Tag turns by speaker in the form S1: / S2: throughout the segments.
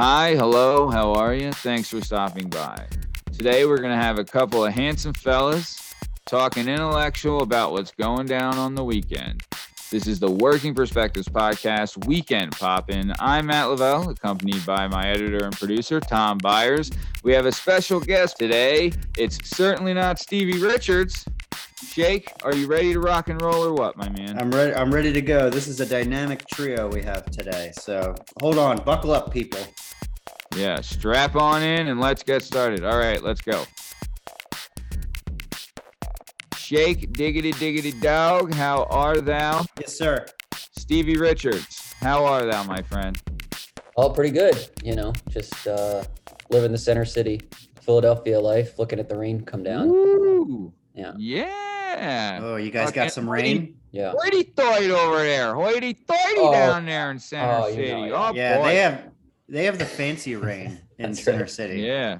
S1: Hi, hello, how are you? Thanks for stopping by. Today we're going to have a couple of handsome fellas talking intellectual about what's going down on the weekend. This is the Working Perspectives Podcast Weekend Poppin'. I'm Matt Lavelle, accompanied by my editor and producer, Tom Byers. We have a special guest today. It's certainly not Stevie Richards. Shake, are you ready to rock and roll or what, my man?
S2: I'm ready. I'm ready to go. This is a dynamic trio we have today. So hold on, buckle up, people.
S1: Yeah, strap on in and let's get started. All right, let's go. Shake, diggity, diggity, dog. How are thou?
S2: Yes, sir.
S1: Stevie Richards, how are thou, my friend?
S3: All pretty good, you know, just uh, living the center city, Philadelphia life, looking at the rain come down.
S1: Ooh,
S3: Yeah.
S1: Yeah.
S2: Oh, you guys
S1: Okay,
S2: got some rain?
S3: Yeah.
S1: Hoity toity over there. Hoity toity
S3: Oh.
S1: down there in Center
S3: Oh, you
S1: City.
S3: know, yeah.
S1: Oh,
S2: Yeah,
S1: boy.
S2: they have they have the fancy rain in Center
S3: right.
S2: City.
S1: Yeah.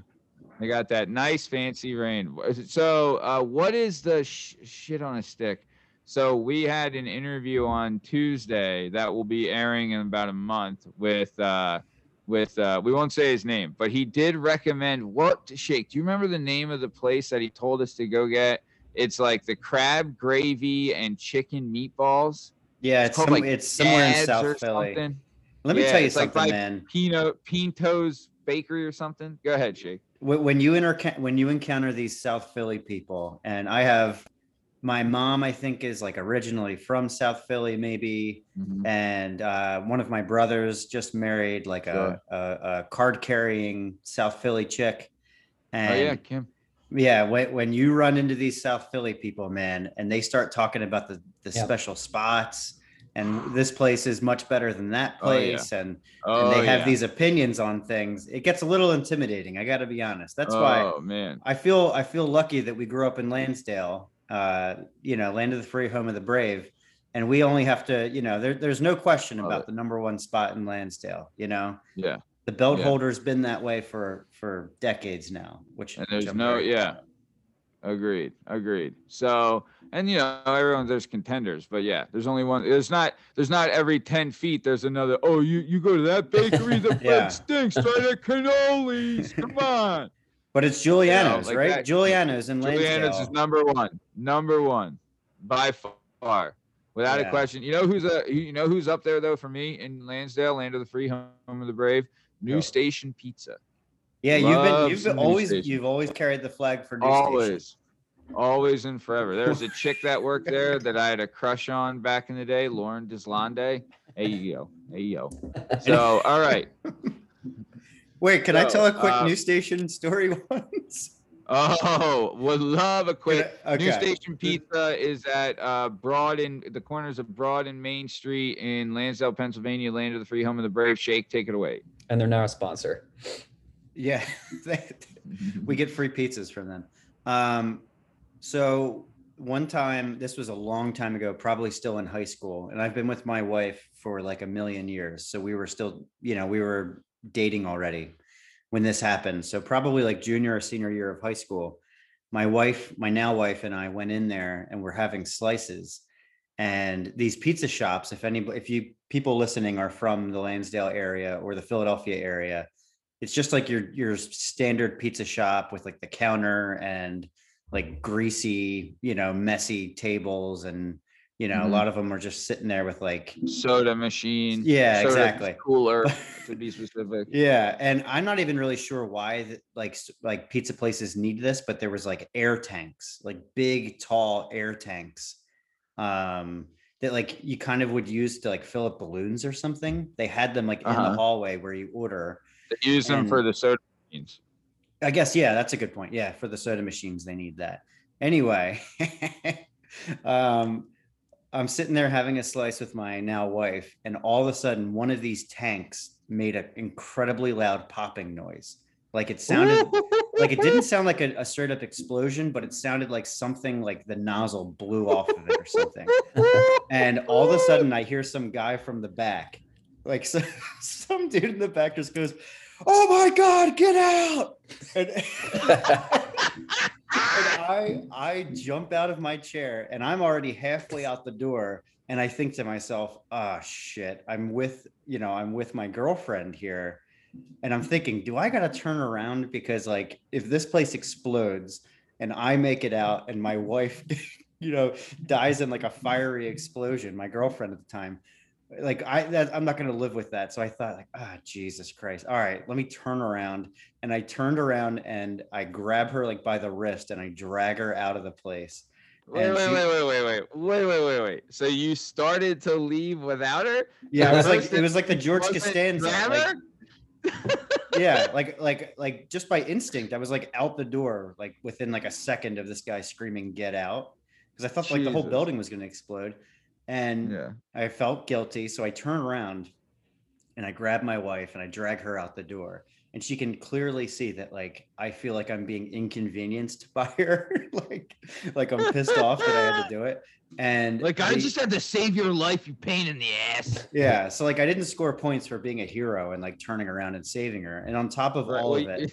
S1: They got that nice fancy rain. So, uh, what is the sh- shit on a stick? So, we had an interview on Tuesday that will be airing in about a month with, uh, with, uh, we won't say his name, but he did recommend what to shake. Do you remember the name of the place that he told us to go get? It's like the crab gravy and chicken meatballs.
S2: Yeah,
S1: It's
S2: it's some,
S1: like,
S2: it's somewhere in South Philly.
S1: something.
S2: Let me
S1: Yeah,
S2: tell you
S1: it's like
S2: something, man.
S1: Pino, Pinto's Bakery or something. Go ahead, Shake.
S2: Wh- When you enter when you encounter these South Philly people, and I have my mom, I think, is like originally from South Philly, maybe. and uh, one of my brothers just married like a, a, a card carrying South Philly chick.
S1: Oh yeah, Kim.
S2: yeah, when, when you run into these South Philly people, man, and they start talking about the, the
S3: Yeah.
S2: special spots and this place is much better than that
S1: Oh, yeah.
S2: place and,
S1: Oh,
S2: and they have
S1: yeah.
S2: these opinions on things, it gets a little intimidating. I got to be honest. That's why
S1: Oh man.
S2: I feel I feel lucky that we grew up in Lansdale, uh, you know, land of the free, home of the brave, and we only have to, you know, there, there's no question about the number one spot in Lansdale. You know,
S1: Yeah.
S2: the belt
S1: Yeah.
S2: holder's been that way for for decades now. Which
S1: And there's no- yeah. Agreed. Agreed. So, and you know, everyone there's contenders, but yeah, there's only one. There's not. There's not every ten feet. There's another. Oh, you you go to that bakery. The bread
S2: Yeah.
S1: stinks. Try the cannolis. Come on.
S2: But it's Giuliano's,
S1: like
S2: right?
S1: that-
S2: Giuliano's in
S1: Juliana's
S2: Lansdale.
S1: is number one. Number one, by far, without a question. You know who's a you know who's up there though for me in Lansdale, land of the free, home of the brave. New
S2: Yeah.
S1: Station Pizza.
S2: yeah, you've been you've been always
S1: Station.
S2: you've always carried the flag for New Station.
S1: Always always and forever. There's a chick that worked there that i had a crush on back in the day lauren deslande. Hey yo hey yo. So all right.
S2: Wait, can I tell a quick
S1: uh,
S2: New Station story once?
S1: oh would love a quick
S2: Can I-
S1: new station pizza is at uh broad and the corners of broad and main street in lansdale pennsylvania land of the free home of the brave. Shake take it away.
S3: And they're now a sponsor.
S2: Yeah, we get free pizzas from them. Um, so one time, this was a long time ago, probably still in high school, and I've been with my wife for like a million years. So we were still, you know, we were dating already when this happened. So probably like junior or senior year of high school. My wife, my now wife, and I went in there and we're having slices. And these pizza shops, if any, if you people listening are from the Lansdale area or the Philadelphia area, it's just like your your standard pizza shop with like the counter and like greasy, you know, messy tables and you know,
S1: Mhm.
S2: a lot of them are just sitting there with like
S1: soda machine
S2: Yeah,
S1: soda
S2: exactly.
S1: cooler to be specific
S2: yeah, and I'm not even really sure why that like like pizza places need this, but there was like air tanks, like big tall air tanks um that like you kind of would use to like fill up balloons or something. They had them like in
S1: Uh-huh.
S2: the hallway where you order.
S1: they use them for the soda machines
S2: I guess yeah, that's a good point. Yeah, for the soda machines, they need that. Anyway, um, I'm sitting there having a slice with my now wife, and all of a sudden, one of these tanks made an incredibly loud popping noise. Like it sounded like it didn't sound like a, a straight up explosion, but it sounded like something like the nozzle blew off of it or something. And all of a sudden, I hear some guy from the back, like so, some dude in the back just goes, "Oh my god, get out!" And, and I I jump out of my chair, and I'm already halfway out the door, and I think to myself, "Ah, shit! I'm with you know I'm with my girlfriend here." and I'm thinking, do I gotta turn around because like if this place explodes and I make it out and my wife, you know, dies in like a fiery explosion, my girlfriend at the time, like I that, I'm not gonna live with that. So I thought like, ah, Jesus Christ. All right, let me turn around. And I turned around and I grab her like by the wrist and I drag her out of the place.
S1: Wait, wait,
S2: she-
S1: wait, wait, wait, wait, wait, wait, wait, wait. So you started to leave without her?
S2: Yeah, it was like it was like the George Costanza. like- yeah like like like just by instinct i was like out the door like within like a second of this guy screaming get out because i thought like the whole building was going to explode and
S1: Yeah.
S2: i felt guilty so i turn around and i grab my wife and i drag her out the door and she can clearly see that like i feel like i'm being inconvenienced by her like like i'm pissed off that i had to do it and
S1: Like I
S2: we-
S1: just had to save your life, you pain in the ass.
S2: yeah so like i didn't score points for being a hero and like turning around and saving her and on top of
S1: Right,
S2: all
S1: well,
S2: of
S1: you-
S2: it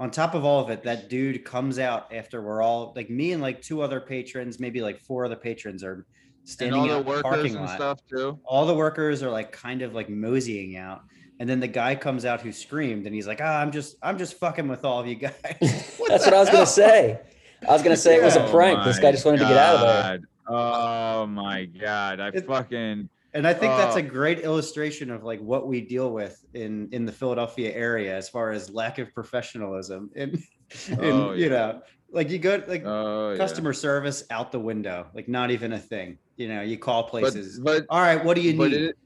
S2: on top of all of it, that dude comes out after we're all like me and like two other patrons, maybe like four other patrons are
S1: and
S2: standing
S1: all the
S2: out in the
S1: workers
S2: parking
S1: and
S2: lot.
S1: stuff too.
S2: All the workers are like kind of like moseying out. And then the guy comes out who screamed and he's like, ah, I'm just I'm just fucking with all of you guys.
S3: That's what I was gonna say. I was gonna say it was a
S1: Oh
S3: prank. This guy just wanted to get out of there.
S1: Oh my god! I
S2: It-
S1: fucking
S2: And I think that's
S1: Oh.
S2: a great illustration of like what we deal with in in the Philadelphia area as far as lack of professionalism. And, and
S1: Oh,
S2: you
S1: yeah.
S2: know, like you go like
S1: oh yeah.
S2: customer service out the window, like not even a thing. You know, you call places.
S1: but
S2: All right, what do you need?
S1: it,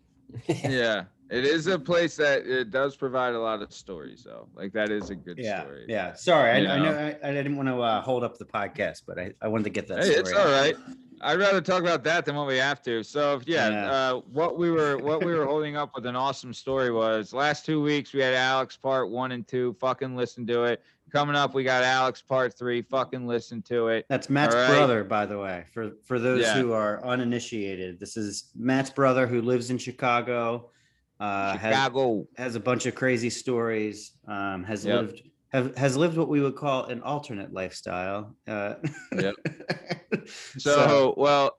S1: yeah, it is a place that it does provide a lot of stories though. Like that is a good
S2: yeah,
S1: story.
S2: yeah. Sorry, I, I
S1: know?
S2: I, I didn't want to uh, hold up the podcast, but I, I wanted to get that.
S1: Hey, it's all right. I'd rather talk about that than what we have to. So yeah,
S2: Yeah.
S1: Uh, what we were what we were holding up with an awesome story was last two weeks we had Alex part one and two. Fucking listen to it. Coming up, we got Alex part three. Fucking listen to it.
S2: That's Matt's
S1: right.
S2: brother, by the way. For for those
S1: Yeah.
S2: who are uninitiated, this is Matt's brother who lives in Chicago. Uh, has
S1: Chicago.
S2: has a bunch of crazy stories. Um, has
S1: Yep.
S2: lived have, has lived what we would call an alternate lifestyle. Uh,
S1: Yep. So, well,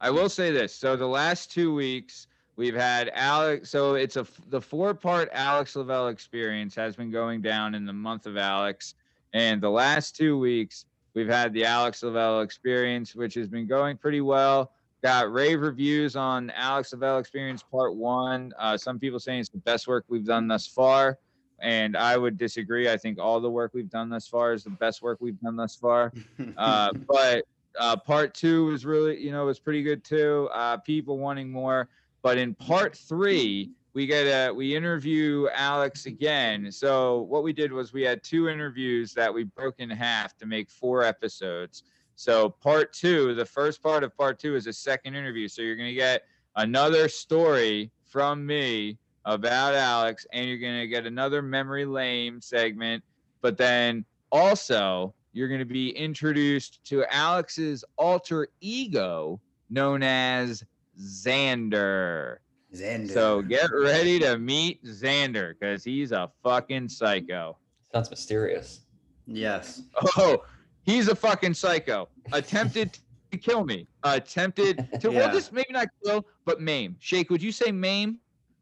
S1: I will say this. So the last two weeks we've had Alex. So it's a the four part Alex Lavelle experience has been going down in the month of Alex, and the last two weeks we've had the Alex Lavelle experience, which has been going pretty well. Got rave reviews on Alex Lavelle experience part one. Uh, some people saying it's the best work we've done thus far. And I would disagree. I think all the work we've done thus far is the best work we've done thus far uh, but uh, part two was really, you know, was pretty good too. Uh, people wanting more, but in part three, we get a we interview Alex again. So what we did was we had two interviews that we broke in half to make four episodes. So part two, the first part of part two is a second interview. So you're gonna get another story from me about Alex, and you're gonna get another memory lane segment. But then also you're to be introduced to Alex's alter ego known as Xander.
S2: Xander.
S1: So get ready to meet Xander because he's a fucking psycho.
S3: Sounds mysterious.
S2: yes.
S1: Oh, he's a fucking psycho. Attempted to kill me. Attempted to,
S2: Yeah.
S1: well, just maybe not kill, but maim. Shake, would you say maim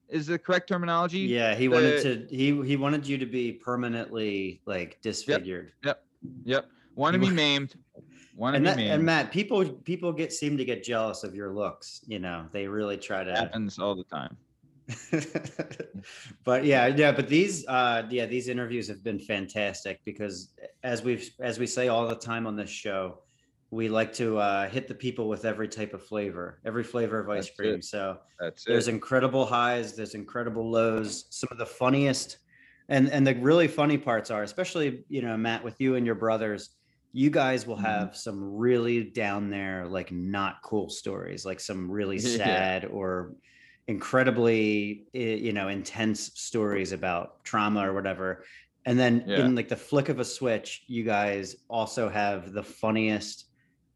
S1: is the correct terminology?
S2: Yeah, he
S1: the-
S2: wanted to. He he wanted you to be permanently like disfigured.
S1: Yep. Yep. Want to
S2: You
S1: be
S2: wa-
S1: maimed. To
S2: And, that, and Matt, people people get seem to get jealous of your looks. You know, they really try to.
S1: happens all the time.
S2: but yeah, yeah, but these uh yeah, these interviews have been fantastic because as we've as we say all the time on this show, we like to uh hit the people with every type of flavor, every flavor of ice
S1: That's
S2: cream.
S1: it.
S2: So
S1: That's
S2: there's
S1: it.
S2: incredible highs, there's incredible lows, some of the funniest and and the really funny parts are especially, you know, Matt with you and your brothers, you guys will
S1: Mhm.
S2: have some really down there like not cool stories, like some really
S1: Yeah.
S2: sad or incredibly you know intense stories about trauma or whatever and then
S1: Yeah.
S2: in like the flick of a switch you guys also have the funniest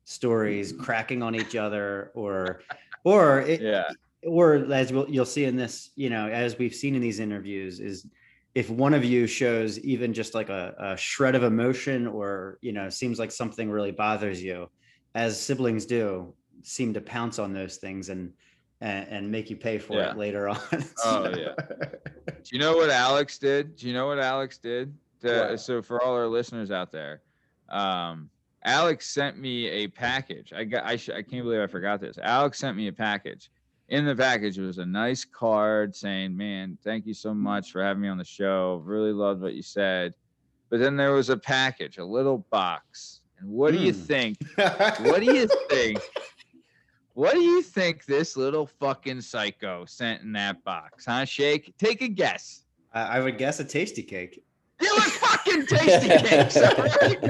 S2: stories cracking on each other or or it,
S1: Yeah.
S2: or as we'll, you'll see in this you know as we've seen in these interviews is if one of you shows even just like a, a shred of emotion or you know seems like something really bothers you as siblings do seem to pounce on those things and and, and make you pay for
S1: Yeah.
S2: it later on
S1: Oh, yeah. Do you know what Alex did? Do you know what Alex did? To-? So for all our listeners out there, um, Alex sent me a package. I got. I, sh- I can't believe I forgot this. Alex sent me a package. In the package was a nice card saying, "Man, thank you so much for having me on the show. Really loved what you said." But then there was a package, a little box. And what do you
S2: Hmm.
S1: think? What do you think? What do you think this little fucking psycho sent in that box, huh, Shake? Take a guess.
S2: I I would guess a tasty cake.
S1: It was fucking tasty cakes, all right?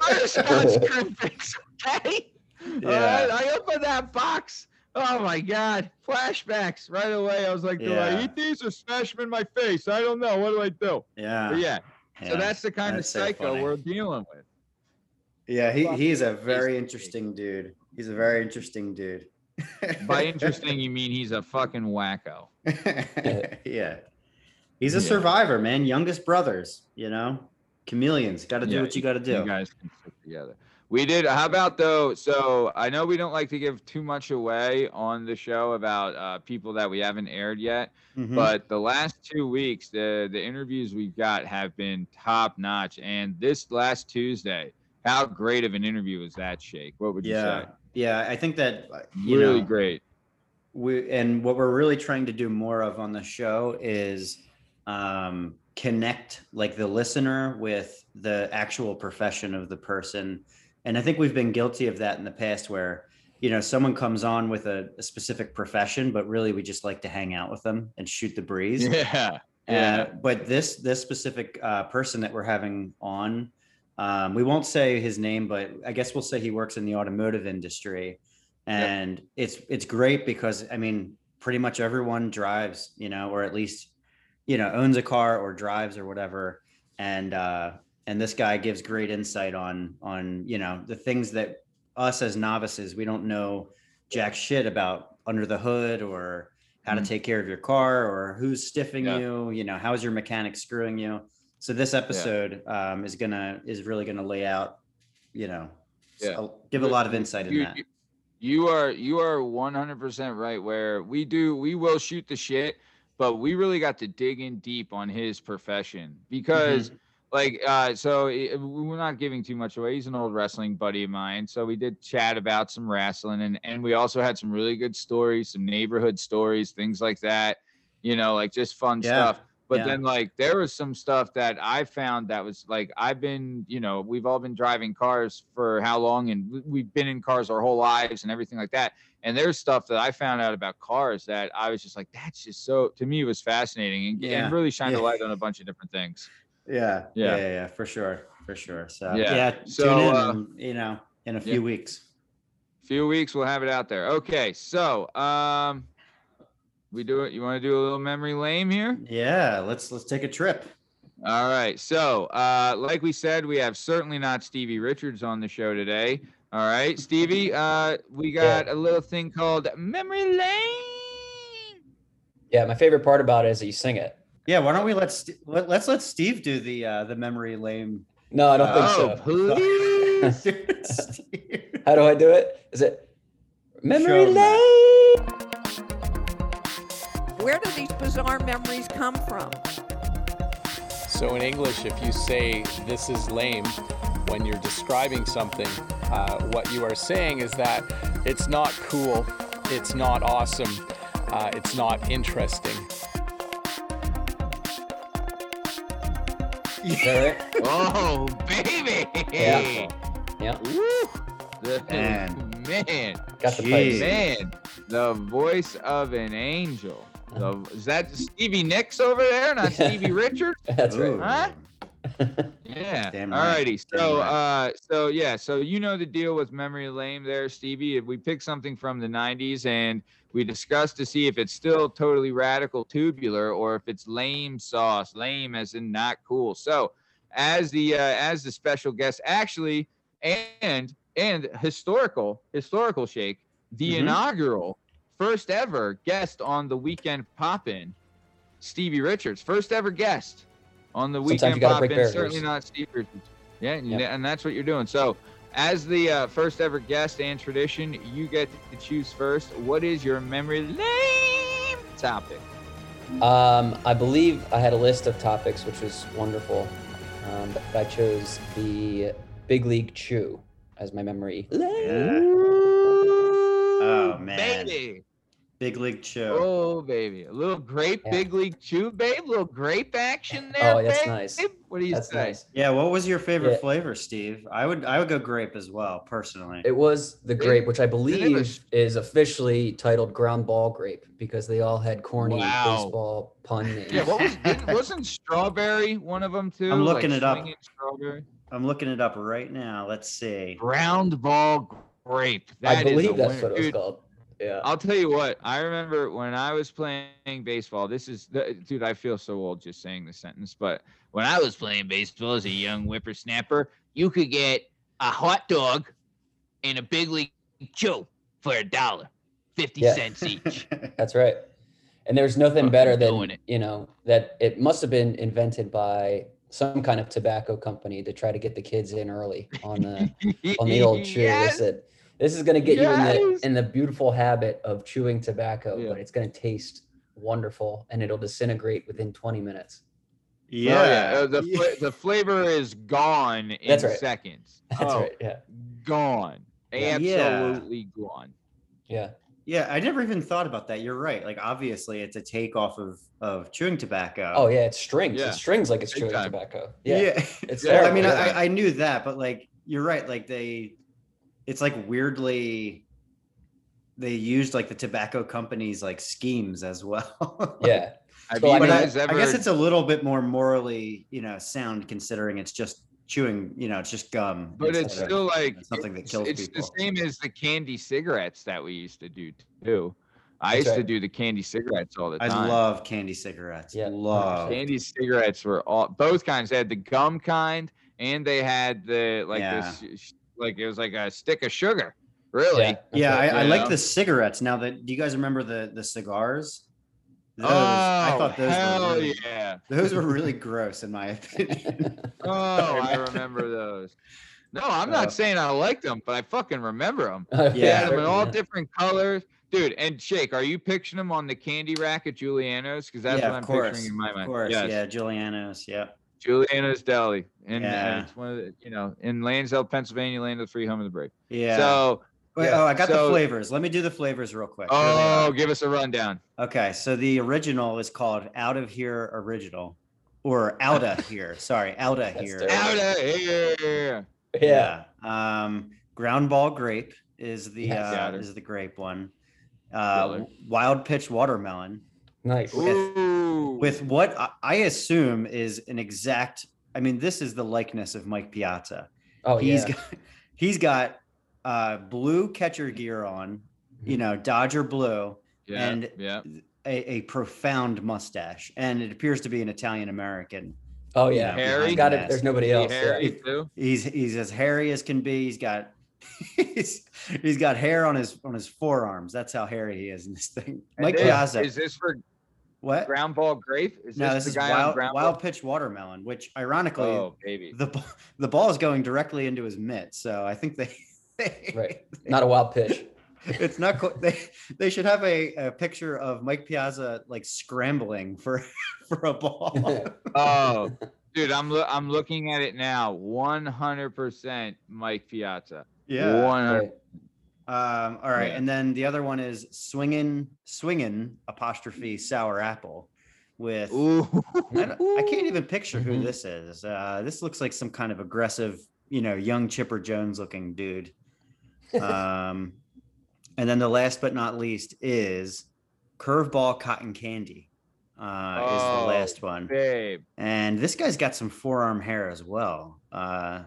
S1: Butterscotch Krimpets, okay? All right, I opened that box. Oh my god, flashbacks right away. I was like, do
S2: Yeah.
S1: I eat these or smash them in my face? I don't know. What do I do?
S2: Yeah.
S1: But yeah,
S2: yeah.
S1: so that's the kind
S2: that's
S1: of psycho
S2: funny.
S1: we're dealing with.
S2: Yeah, he, he's a very interesting dude. He's a very interesting dude.
S1: By interesting, you mean he's a fucking wacko.
S2: yeah. He's a
S1: Yeah.
S2: survivor, man. Youngest brothers, you know, chameleons. Got to do
S1: Yeah,
S2: what you got to do.
S1: You guys can stick together. We did. How about though? So I know we don't like to give too much away on the show about uh, people that we haven't aired yet,
S2: Mhm.
S1: but the last two weeks, the the interviews we've got have been top notch. And this last Tuesday, how great of an interview was that, Shake? What would you
S2: yeah,
S1: say?
S2: yeah. I think that you
S1: Really
S2: know,
S1: great.
S2: we and what we're really trying to do more of on the show is um, connect like the listener with the actual profession of the person and i think we've been guilty of that in the past where you know someone comes on with a, a specific profession but really we just like to hang out with them and shoot the breeze
S1: Yeah.
S2: uh,
S1: Yeah.
S2: but this this specific uh, person that we're having on, um, we won't say his name, but I guess we'll say he works in the automotive industry, and it's it's great because I mean, pretty much everyone drives, you know, or at least you know owns a car or drives or whatever, and uh, and this guy gives great insight on on you know the things that us as novices we don't know jack shit about under the hood or how to
S1: Mhm.
S2: take care of your car or who's stiffing
S1: Yeah.
S2: you you know how's your mechanic screwing you so this episode um, is gonna is really gonna lay out you know
S1: Yeah.
S2: a- give a lot of insight in that
S1: you- You are you are 100% right where we do we will shoot the shit but we really got to dig in deep on his profession because
S2: Mm-hmm.
S1: Like uh so we're not giving too much away. He's an old wrestling buddy of mine. So we did chat about some wrestling and and we also had some really good stories some neighborhood stories things like that you know like just fun
S2: Yeah,
S1: stuff. But
S2: yeah.
S1: then like there was some stuff that I found that was like I've been, you know, we've all been driving cars for how long? And we- we've been in cars our whole lives and everything like that. And there's stuff that I found out about cars that I was just like, that's just so to me it was fascinating and,
S2: Yeah,
S1: and really shined a light on a bunch of different things.
S2: Yeah,
S1: Yeah.
S2: yeah yeah yeah for sure for sure so
S1: Yeah.
S2: yeah,
S1: So,
S2: tune in
S1: uh,
S2: and, you know in a
S1: yeah.
S2: few weeks
S1: few weeks we'll have it out there. Okay, so um we do it. You want to do a little memory lane here?
S2: yeah let's let's take a trip
S1: All right. So, uh, like we said, we have certainly not Stevie Richards on the show today. All right, Stevie, uh, we got a little thing called Memory Lane.
S3: Yeah, my favorite part about it is that you sing it.
S2: Yeah why don't we let, St- let let's let steve do the uh the memory lame?
S3: No, I don't think
S1: Oh,
S3: so.
S1: please.
S3: How do I do it? Is it memory
S2: Show 'em
S3: lane?
S4: Where do these bizarre memories come from?
S5: So in English, if you say this is lame when you're describing something, uh, what you are saying is that it's not cool, it's not awesome, uh, it's not interesting.
S3: Right?
S1: oh, baby.
S3: Yeah. Yeah.
S1: Woo. The,
S2: Man.
S1: man,
S3: Got the
S2: Jeez.
S3: pipes.
S1: man, the voice of an angel. The, is that Stevie Nicks over there, not Stevie Richards?
S3: That's
S2: Ooh.
S3: right.
S1: Huh? Yeah.
S2: Damn
S1: All
S2: right.
S1: righty.
S2: Damn
S1: So,
S2: right.
S1: uh, so yeah. So you know the deal with memory lane there, Stevie. If we pick something from the '90s and we discuss to see if it's still totally radical tubular or if it's lame sauce, lame as in not cool. So, as the uh, as the special guest, actually, and and historical historical shake, the
S2: Mhm.
S1: inaugural first ever guest on the weekend pop in, Stevie Richards, first ever guest on the
S3: Sometimes
S1: weekend pop in. Certainly not Steve Richards. Yeah,
S3: Yep.
S1: and that's what you're doing. So, as the uh, first ever guest and tradition, you get to choose first. What is your memory lane topic?
S3: Um, I believe I had a list of topics, which was wonderful. Um, but I chose the Big League Chew as my memory.
S2: Yeah.
S1: Oh
S2: man.
S1: baby.
S2: Big League Chew.
S1: Oh baby, a little grape,
S3: Yeah.
S1: big league chew, babe. little grape action oh, there.
S3: Oh, that's
S1: babe.
S3: nice.
S1: What do you
S3: That's
S1: say?
S3: nice.
S2: Yeah, what was your favorite
S3: Yeah.
S2: flavor, Steve? I would I would go grape as well, personally.
S3: It was the grape, which I believe is officially titled ground ball grape because they all had corny
S1: Wow.
S3: baseball pun names.
S1: Yeah, what was didn't, wasn't strawberry one of them too?
S2: I'm looking it up.
S1: Strawberry.
S2: I'm looking it up right now. Let's see.
S1: Ground ball grape.
S3: I
S1: That is a
S3: believe that's
S1: winner.
S3: what it was
S1: Dude,
S3: called. Yeah.
S1: I'll tell you what. I remember when I was playing baseball. This is, the, dude. I feel so old just saying the sentence. But when I was playing baseball as a young whippersnapper, you could get a hot dog and a big league chew for a dollar, fifty
S3: Yeah.
S1: cents each.
S3: That's right. And there's nothing better than you know that it must have been invented by some kind of tobacco company to try to get the kids in early on the on the old chew.
S1: Yes.
S3: This is going to get you in the in the beautiful habit of chewing tobacco,
S1: Yeah.
S3: but it's going to taste wonderful and it'll disintegrate within 20 minutes.
S2: yeah.
S1: Oh, yeah. Uh, the
S2: yeah.
S1: fla- the flavor is gone in
S3: That's right.
S1: seconds.
S3: That's
S1: Oh,
S3: right. Yeah.
S1: Gone.
S3: Yeah.
S1: Absolutely gone.
S3: Yeah.
S2: Yeah, I never even thought about that. You're right. Like obviously it's a takeoff of of chewing tobacco.
S3: Oh yeah, it's strings.
S1: Yeah.
S3: It's strings like it's
S1: Big
S3: chewing
S1: time.
S3: tobacco.
S2: yeah.
S3: Yeah. It's
S1: Yeah,
S2: Well, I mean,
S1: yeah.
S2: I, I knew that, but like you're right. Like they, it's like weirdly, they used like the tobacco companies like schemes as well.
S3: yeah.
S1: Have
S3: So, I
S1: you
S2: but
S3: mean,
S2: I,
S1: guys
S2: I guess it's a little bit more morally, you know, sound considering it's just chewing. You know, it's just gum.
S1: but it's
S2: instead of,
S1: still
S2: you
S1: like
S2: know, something that kills
S1: it's
S2: people.
S1: It's the same as the candy cigarettes that we used to do too. I
S3: That's
S1: used to do the candy cigarettes all the time.
S2: I love candy cigarettes.
S3: Yeah,
S2: love.
S1: candy cigarettes were all both kinds. They had the gum kind and they had the like
S2: Yeah.
S1: this sh- like it was like a stick of sugar. Really?
S3: Yeah. that's
S2: Yeah. I, I like the cigarettes. Now that do you guys remember the the cigars? Those,
S1: oh,
S2: I thought those
S1: hell
S2: were really,
S1: yeah.
S2: those were really gross in my opinion.
S1: Oh, I remember those. No, I'm
S2: Uh,
S1: not saying I like them, but I fucking remember them. They
S2: Yeah.
S1: them in all
S3: yeah.
S1: different colors. Dude, and Shake, are you picturing them on the candy rack at Giuliano's? Because that's
S2: yeah,
S1: what I'm
S2: course,
S1: picturing in my mind.
S2: Of course,
S1: yes.
S2: yeah, Giuliano's, yeah.
S1: Giuliano's Deli. And uh,
S2: Yeah.
S1: it's one of the, you know, in Lansdale, Pennsylvania, land of the free home of the brave.
S2: Yeah.
S1: So,
S2: Wait,
S1: yeah,
S2: oh, I got
S1: so-
S2: the flavors. Let me do the flavors real quick.
S1: Oh, give us a rundown.
S2: Okay, so the original is called Out of Here Original, or Out of Here. Sorry, Out of Here.
S3: terrible.
S1: Out of here.
S3: Yeah.
S2: Yeah. Um, ground ball grape is the
S3: Yes.
S2: uh,
S1: Got it.
S2: is the grape one. Uh, wild pitch watermelon
S3: Nice.
S1: Ooh.
S2: with what I- I assume is an exact. I mean, this is the likeness of Mike Piazza.
S3: Oh
S2: He's
S3: yeah.
S2: got he's got uh, blue catcher gear on, you know, Dodger blue,
S1: yeah,
S2: and
S1: yeah.
S2: a, a profound mustache, and it appears to be an Italian American.
S3: Oh
S2: you
S3: yeah.
S2: know,
S1: Harry?
S3: Got it. There's nobody
S1: Be
S3: else. yeah.
S1: Harry.
S2: He's he's as hairy as can be. He's got he's, he's got hair on his on his forearms. That's how hairy he is in this thing. Mike Piazza.
S1: Is this for
S2: what?
S1: ground ball grape? Is
S2: No,
S1: this,
S2: this
S1: the
S2: is
S1: guy
S2: wild,
S1: ground
S2: wild pitch watermelon, which ironically
S1: Oh, baby.
S2: the ball, the ball is going directly into his mitt. So I think they,
S3: Right. Not a wild pitch.
S2: it's not co- they they should have a, a picture of Mike Piazza like scrambling for for a ball.
S1: Oh, dude, I'm lo- I'm looking at it now. 100% Mike Piazza.
S2: yeah.
S1: 100.
S3: Right.
S2: Um, all right,
S1: Yeah.
S2: and then the other one is swinging, swinging apostrophe sour apple, with
S1: Ooh.
S2: I, I can't even picture who
S3: Mhm.
S2: this is. Uh, this looks like some kind of aggressive, you know, young Chipper Jones looking dude. Um, and then the last but not least is curveball cotton candy. Uh, is
S1: Oh,
S2: the last one,
S1: Babe.
S2: and this guy's got some forearm hair as well. Uh,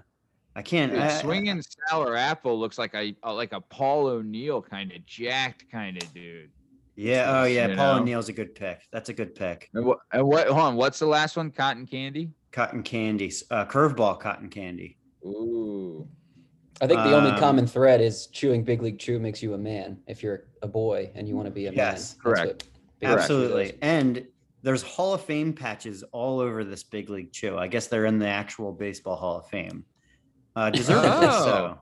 S2: I can't.
S1: Dude,
S2: I-
S1: swinging sour apple looks like a uh, like a Paul O'Neill kind of jacked kind of dude.
S2: Yeah. Oh, yeah.
S1: you
S2: Paul
S1: know?
S2: O'Neill's a good pick. That's a good pick.
S1: And what? And what? Hold on. What's the last one? Cotton candy.
S2: Cotton candy, uh, curveball cotton candy.
S1: Ooh.
S3: I think the only
S2: Um,
S3: common thread is chewing Big League Chew makes you a man if you're a boy and you want to be a
S2: Yes,
S3: man. That's
S1: correct.
S3: what Big League Chew
S2: Absolutely. And there's Hall of Fame patches all over this big league chew. I guess they're in the actual baseball Hall of Fame. Uh, deservedly so.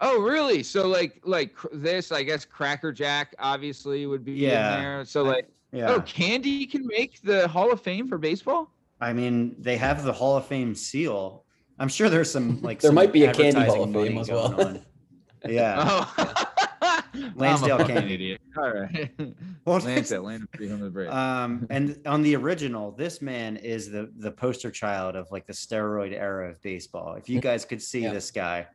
S1: Oh, really? So like like cr- this, I guess Cracker Jack obviously would be
S2: Yeah.
S1: in there. So
S2: I-
S1: like
S2: Yeah.
S1: Oh, Candy can make the Hall of Fame for baseball.
S2: I mean, they have the Hall of Fame seal. I'm sure there's some like
S3: There
S2: some
S3: might be a Candy
S2: advertising
S3: Hall of Fame as well.
S2: Yeah.
S1: Oh.
S2: Lansdale
S1: I'm a fucking
S2: Candy.
S1: idiot. All right.
S2: Well,
S1: Lance Atlanta 300.
S2: Um, and on the original, this man is the the poster child of like the steroid era of baseball. If you guys could see
S3: Yeah.
S2: this guy,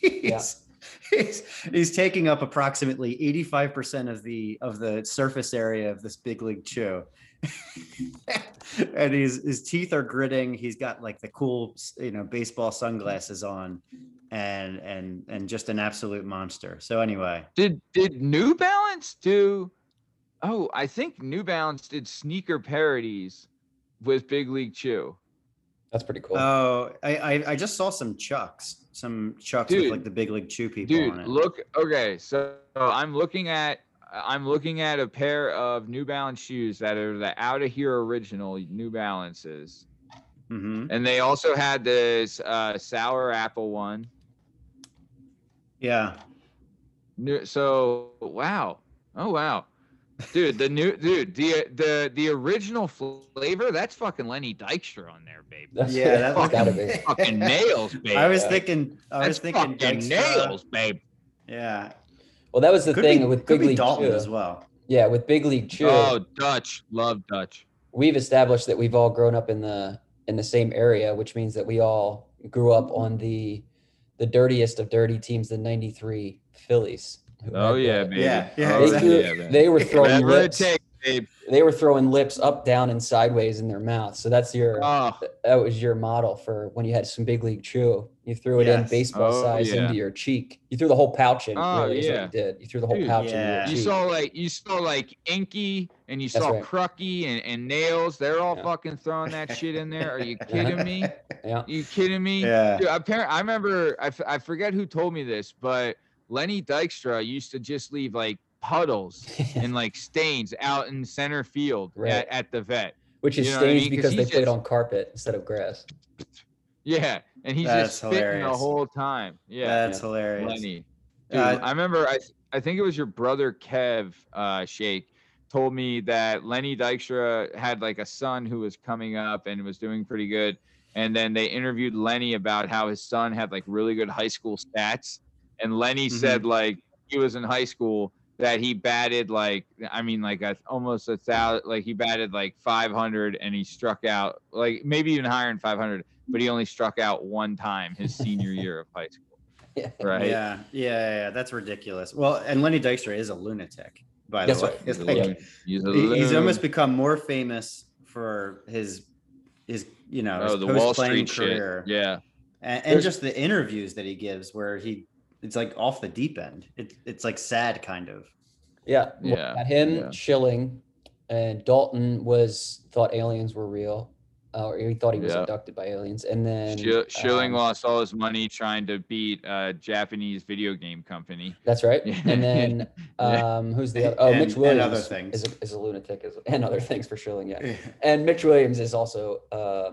S2: he's, he's he's taking up approximately 85% of the of the surface area of this big league chew. and he's his teeth are gritting. He's got like the cool, you know, baseball sunglasses on and and and just an absolute monster. So anyway,
S1: Did did New Balance do? Oh, I think New Balance did sneaker parodies with Big League Chew.
S3: That's pretty cool.
S2: Oh, I, I I just saw some chucks, some chucks with like the big league chew people on
S1: Dude,
S2: it.
S1: look. Okay, so I'm looking at I'm looking at a pair of New Balance shoes that are the Out of Here original New Balances,
S2: hmm
S1: and they also had this uh, sour apple one.
S2: Yeah,
S1: New, so wow, oh wow, dude, the new dude, the the the original flavor that's fucking Lenny Dykstra on there, baby.
S3: That's,
S2: yeah, that
S3: that's gotta be.
S1: fucking nails, baby.
S2: I was
S3: Yeah.
S2: thinking, I was thinking
S1: fucking
S2: Dykstra.
S1: nails, babe.
S2: Yeah,
S3: Well, that was the
S2: could
S3: thing
S2: be,
S3: with
S2: could
S3: Big
S2: be
S3: League
S2: Daulton
S3: Chew.
S2: as well.
S3: Yeah, with Big League Chew,
S1: Oh, Dutch, love Dutch.
S3: we've established that we've all grown up in the in the same area, which means that we all grew up on the the dirtiest of dirty teams, the '93 Phillies.
S1: Oh yeah, baby.
S2: Yeah, yeah,
S1: oh,
S3: They,
S2: exactly.
S1: yeah,
S3: they were throwing
S1: Whatever it takes, babe.
S3: They were throwing lips up, down, and sideways in their mouth. So that's your
S1: Oh,
S3: that was your model for when you had some big league chew. You threw it in baseball
S1: Oh,
S3: size
S1: yeah.
S3: into your cheek. You threw the whole pouch in.
S1: Oh,
S3: really, is what
S1: yeah.
S3: you did. You threw the whole
S1: Dude,
S3: pouch
S2: yeah.
S3: into your
S1: you saw like you saw like Inky and you
S3: That's
S1: saw
S3: right.
S1: Crucky and, and Nails. They're all
S3: Yeah.
S1: fucking throwing that shit in there. Are you kidding me?
S3: yeah.
S1: you kidding me?
S2: Yeah,
S1: Dude, apparently, I remember, I, f- I forget who told me this, but Lenny Dykstra used to just leave like puddles and like stains out in center field
S3: Right.
S1: at, at the vet.
S3: Which is
S1: You know what I
S3: strange because they
S1: he's
S3: played on carpet instead of grass.
S1: Yeah. And he's
S2: That's
S1: just spitting the whole time. Yeah.
S2: that's hilarious.
S1: Lenny. Dude,
S2: Uh,
S1: I remember, I, I think it was your brother Kev uh, Shake told me that Lenny Dykstra had like a son who was coming up and was doing pretty good. And then they interviewed Lenny about how his son had like really good high school stats. And Lenny
S2: Mhm.
S1: said like he was in high school that he batted like I mean like a, almost a thousand like he batted like 500 and he struck out like maybe even higher than 500 but he only struck out one time his senior year of high school
S3: Yeah.
S1: right
S2: Yeah, yeah, yeah, that's ridiculous. Well, and Lenny Dykstra is a lunatic, by
S3: That's
S2: the way. It's
S1: He's
S2: like-
S1: loon. He's, a
S2: he- he's almost become more famous for his his you know
S1: oh
S2: his
S1: the Wall Street
S2: career
S1: shit. Yeah,
S2: and, and just the interviews that he gives where he it's like off the deep end. It, it's like sad kind of.
S3: Yeah.
S1: Yeah,
S3: Got him,
S1: yeah.
S3: Schilling, and Daulton was thought aliens were real, uh, or he thought he was
S1: Yeah.
S3: abducted by aliens. And then
S1: Schill- Schilling
S3: um,
S1: lost all his money trying to beat a Japanese video game company.
S3: That's right. And then um, who's the other? Oh,
S2: And-
S3: Mitch
S2: and
S3: Williams
S2: other things.
S3: is a, is a lunatic, as, and other things for Schilling. Yeah. And Mitch Williams is also uh,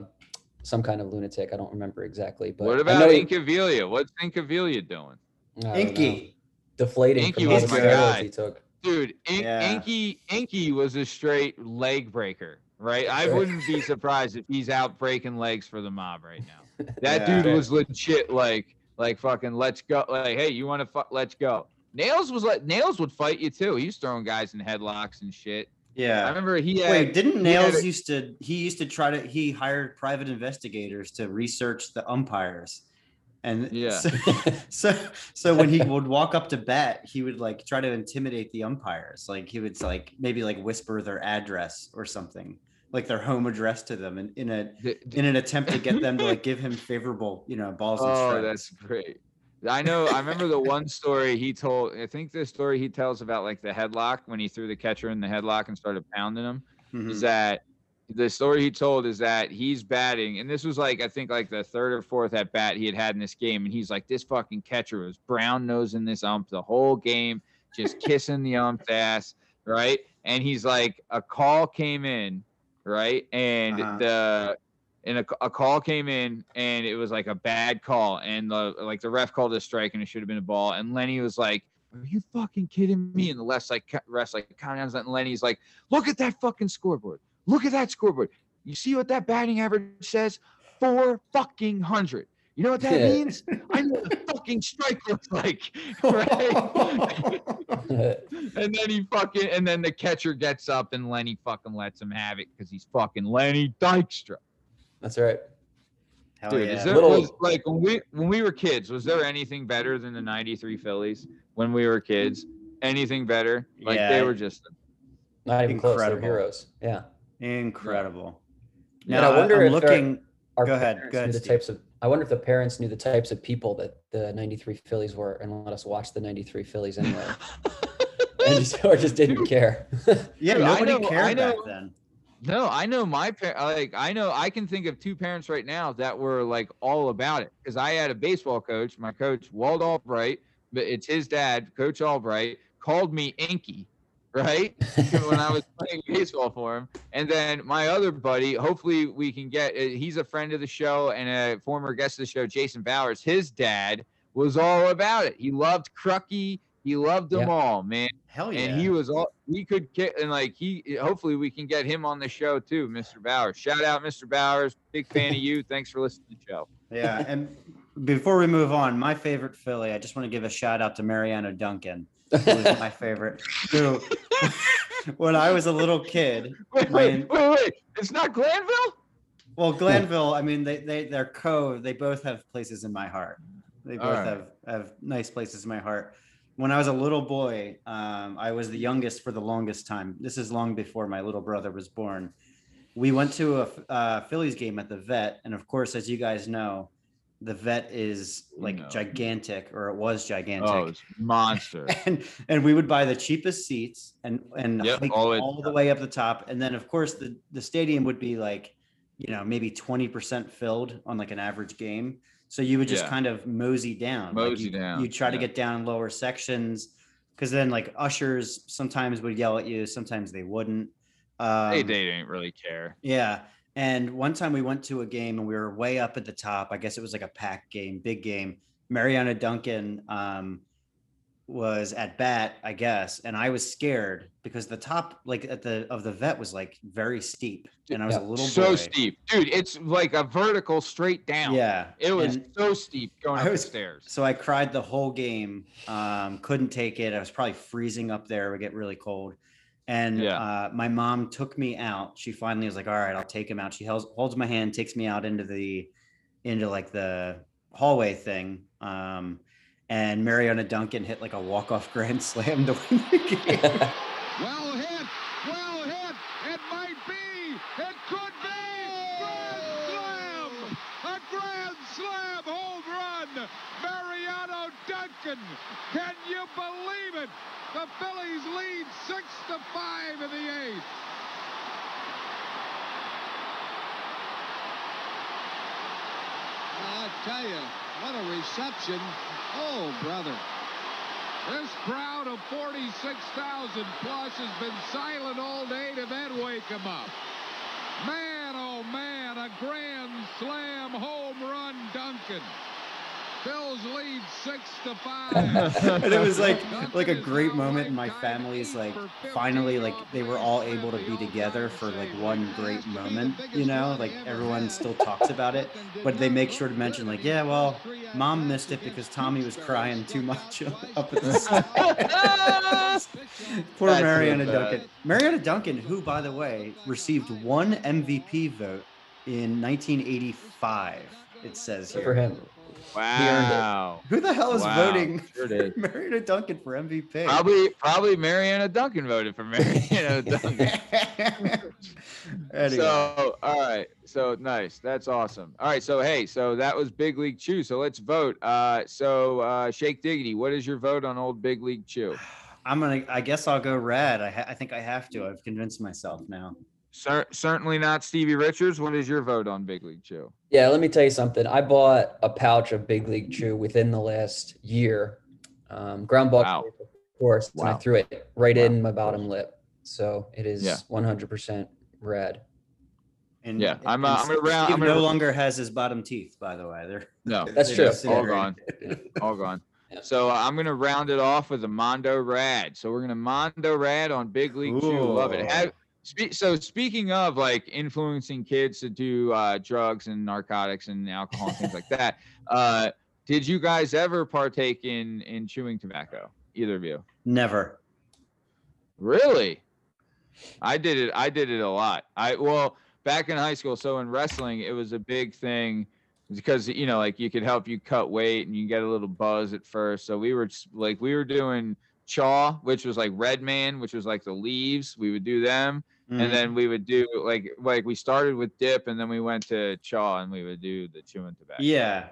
S3: some kind of lunatic. I don't remember exactly, but
S1: what about
S3: know he-
S1: Incaviglia? What's Incaviglia doing?
S3: I don't know.
S2: Inky.
S3: deflating
S1: Inky
S2: was my
S1: guy.
S3: he took.
S1: Dude, In-
S2: Yeah.
S1: Inky Inky was a straight leg breaker, right? I wouldn't be surprised if he's out breaking legs for the mob right now. That
S2: Yeah.
S1: dude was legit like like fucking let's go like hey you want to fuck let's go. Nails was like Nails would fight you too. He was throwing guys in headlocks and shit.
S2: Yeah, I
S1: remember he had
S2: Wait, didn't
S1: he had
S2: Nails
S1: a-
S2: used to he used to try to he hired private investigators to research the umpires. And
S1: Yeah.
S2: so, so so when he would walk up to bat, he would like try to intimidate the umpires. Like he would like maybe like whisper their address or something, like their home address to them in, in a in an attempt to get them to like give him favorable, you know, balls
S1: Oh, that's great. I know. I remember the one story he told. I think the story he tells about like the headlock when he threw the catcher in the headlock and started pounding him.
S2: Mhm.
S1: Is that the story he told is that he's batting, and this was like I think like the third or fourth at bat he had had in this game, and he's like, this fucking catcher was brown nosing this ump the whole game, just kissing the ump's ass, right? And he's like, a call came in, right, and
S2: Uh-huh.
S1: the and a, a call came in and it was like a bad call and the like the ref called a strike and it should have been a ball and lenny was like Are you fucking kidding me? And the left like rest like counting down, and Lenny's like, look at that fucking scoreboard. Look at that scoreboard. You see what that batting average says? Four fucking hundred. You know what that
S3: Yeah.
S1: means? I know what the fucking strike looks like. Right? and then he fucking and then the catcher gets up and Lenny fucking lets him have it because he's fucking Lenny Dykstra.
S3: That's right.
S2: Hell
S1: Dude,
S2: yeah.
S1: is there
S3: Little-
S1: was like when we when we were kids, was there anything better than the '93 Phillies when we were kids? Anything better? Like they were just
S3: Not even close. They're heroes. Yeah.
S2: Incredible.
S3: Yeah,
S2: Now
S3: I wonder
S2: I'm
S3: if
S2: looking.
S3: Our
S2: Go ahead, go ahead,
S3: the
S2: Steve.
S3: types of. I wonder if the parents knew the types of people that the '93 Phillies were, and let us watch the '93 Phillies anyway, and just or just didn't care.
S2: Yeah,
S1: Dude, I
S2: nobody
S1: know-
S2: cared
S1: I know-
S2: back then.
S1: no. I know my par- like I know I can think of two parents right now that were like all about it because I had a baseball coach. My coach Walt Albright, but it's his dad, Coach Albright, called me Inky. Right when I was playing baseball for him, and then my other buddy, hopefully we can get. uh, He's a friend of the show and a former guest of the show, Jason Bowers. His dad was all about it. He loved Crucky. He loved them
S3: Yeah.
S1: all, man.
S2: Hell yeah.
S1: And he was all we could get, and like he, hopefully we can get him on the show too, Mr. Bowers. Shout out, Mr. Bowers. Big fan of you. Thanks for listening to the show.
S2: yeah. And before we move on, my favorite Philly, I just want to give a shout out to Mariano Duncan, who was my favorite. Who, when I was a little kid,
S1: Wait, wait, wait, wait. It's not Glanville.
S2: well, Glanville, I mean, they they they're co. They both have places in my heart. They both
S1: right.
S2: have have nice places in my heart. When I was a little boy, um, I was the youngest for the longest time. This is long before my little brother was born. We went to a uh, Phillies game at the Vet, and of course, as you guys know, the Vet is like
S1: No.
S2: gigantic, or it was gigantic.
S1: Oh, it's monster.
S2: and and we would buy the cheapest seats and and
S1: Yep, all
S2: all,
S1: the way
S2: up the top and then of course the the stadium would be like you know maybe 20% filled on like an average game so you would just
S1: Yeah.
S2: kind of mosey down like
S1: Mosey
S2: you,
S1: down,
S2: you try to get down lower sections because then like ushers sometimes would yell at you sometimes they wouldn't um,
S1: they, they didn't really care.
S2: yeah. And one time we went to a game and we were way up at the top. I guess it was like a pack game, big game. Mariano Duncan um, was at bat, I guess, and I was scared because the top, like at the of the vet, was like very steep, and I was
S3: Yeah.
S2: a little
S1: so
S2: boy.
S1: steep, dude. It's like a vertical straight down.
S2: Yeah,
S1: It was
S2: and
S1: so steep going
S2: I
S1: up
S2: was-
S1: the stairs.
S2: so I cried the whole game. Um, couldn't take it. I was probably freezing up there. It would get really cold. And
S1: Yeah.
S2: uh, my mom took me out. She finally was like, "All right, I'll take him out." She holds, holds my hand, takes me out into the into like the hallway thing. Um, and Mariano Duncan hit like a walk off grand slam to win the game.
S6: Well hit, well hit. It might be, it could be. Grand slam, a grand slam home run. Mariano Duncan. Can you believe it? The Phillies lead six to five in the eighth. I tell you, what a reception. Oh, brother. This crowd of 46,000 plus has been silent all day to then wake them up. Man, oh man, a grand slam home run, Duncan. Phil's lead six to five.
S2: and it was like like a great moment in my family's like finally like they were all able to be together for like one great moment you know? like everyone still talks about it but they make sure to mention like yeah well mom missed it because tommy was crying too much up at the stands. poor
S1: That's mariano
S2: duncan. mariano duncan who by the way received one mvp vote in 1985 it says
S3: Good for
S2: here.
S3: him.
S1: Wow.
S2: who the hell is
S1: Wow,
S2: voting
S1: sure did.
S2: for Mariano Duncan for MVP?
S1: Probably, probably Mariano Duncan voted for Mariano Duncan.
S2: anyway,
S1: So, all right. So nice. That's awesome. All right. So, hey, so that was Big League Chew. So let's vote. Uh, so, uh, Shake Diggity, what is your vote on old Big League Chew?
S2: I'm gonna. I guess I'll go red. I, ha- I think I have to. I've convinced myself now.
S1: Cer- certainly not Stevie Richards. What is your vote on Big League Chew?
S3: Yeah, let me tell you something. I bought a pouch of Big League Chew within the last year. Um, ground ball,
S1: Wow.
S3: of course, and I threw it right
S1: Wow.
S3: in my bottom lip. So it is
S1: Yeah.
S3: 100% red.
S2: And
S1: Yeah, I'm, uh,
S2: and
S1: I'm gonna round-
S2: Steve
S1: I'm gonna-
S2: no longer has his bottom teeth. By the way, they're
S1: No,
S3: That's
S2: they're
S3: true.
S1: all
S2: disintegrating.
S1: gone. all gone.
S3: Yep.
S1: So uh, I'm gonna round it off with a Mondo Rad. So we're gonna Mondo Rad on Big League Chew. Love it. Have, spe- so speaking of like influencing kids to do uh, drugs and narcotics and alcohol and things like that, uh, did you guys ever partake in in chewing tobacco? Either of you?
S2: Never.
S1: Really? I did it. I did it a lot. I well back in high school. So in wrestling, it was a big thing because you know like you could help you cut weight and you get a little buzz at first. So we were like we were doing chaw, which was like Red Man, which was like the leaves. We would do them,
S2: Mhm.
S1: and then we would do like like we started with dip, and then we went to chaw, and we would do the chewing tobacco.
S2: yeah.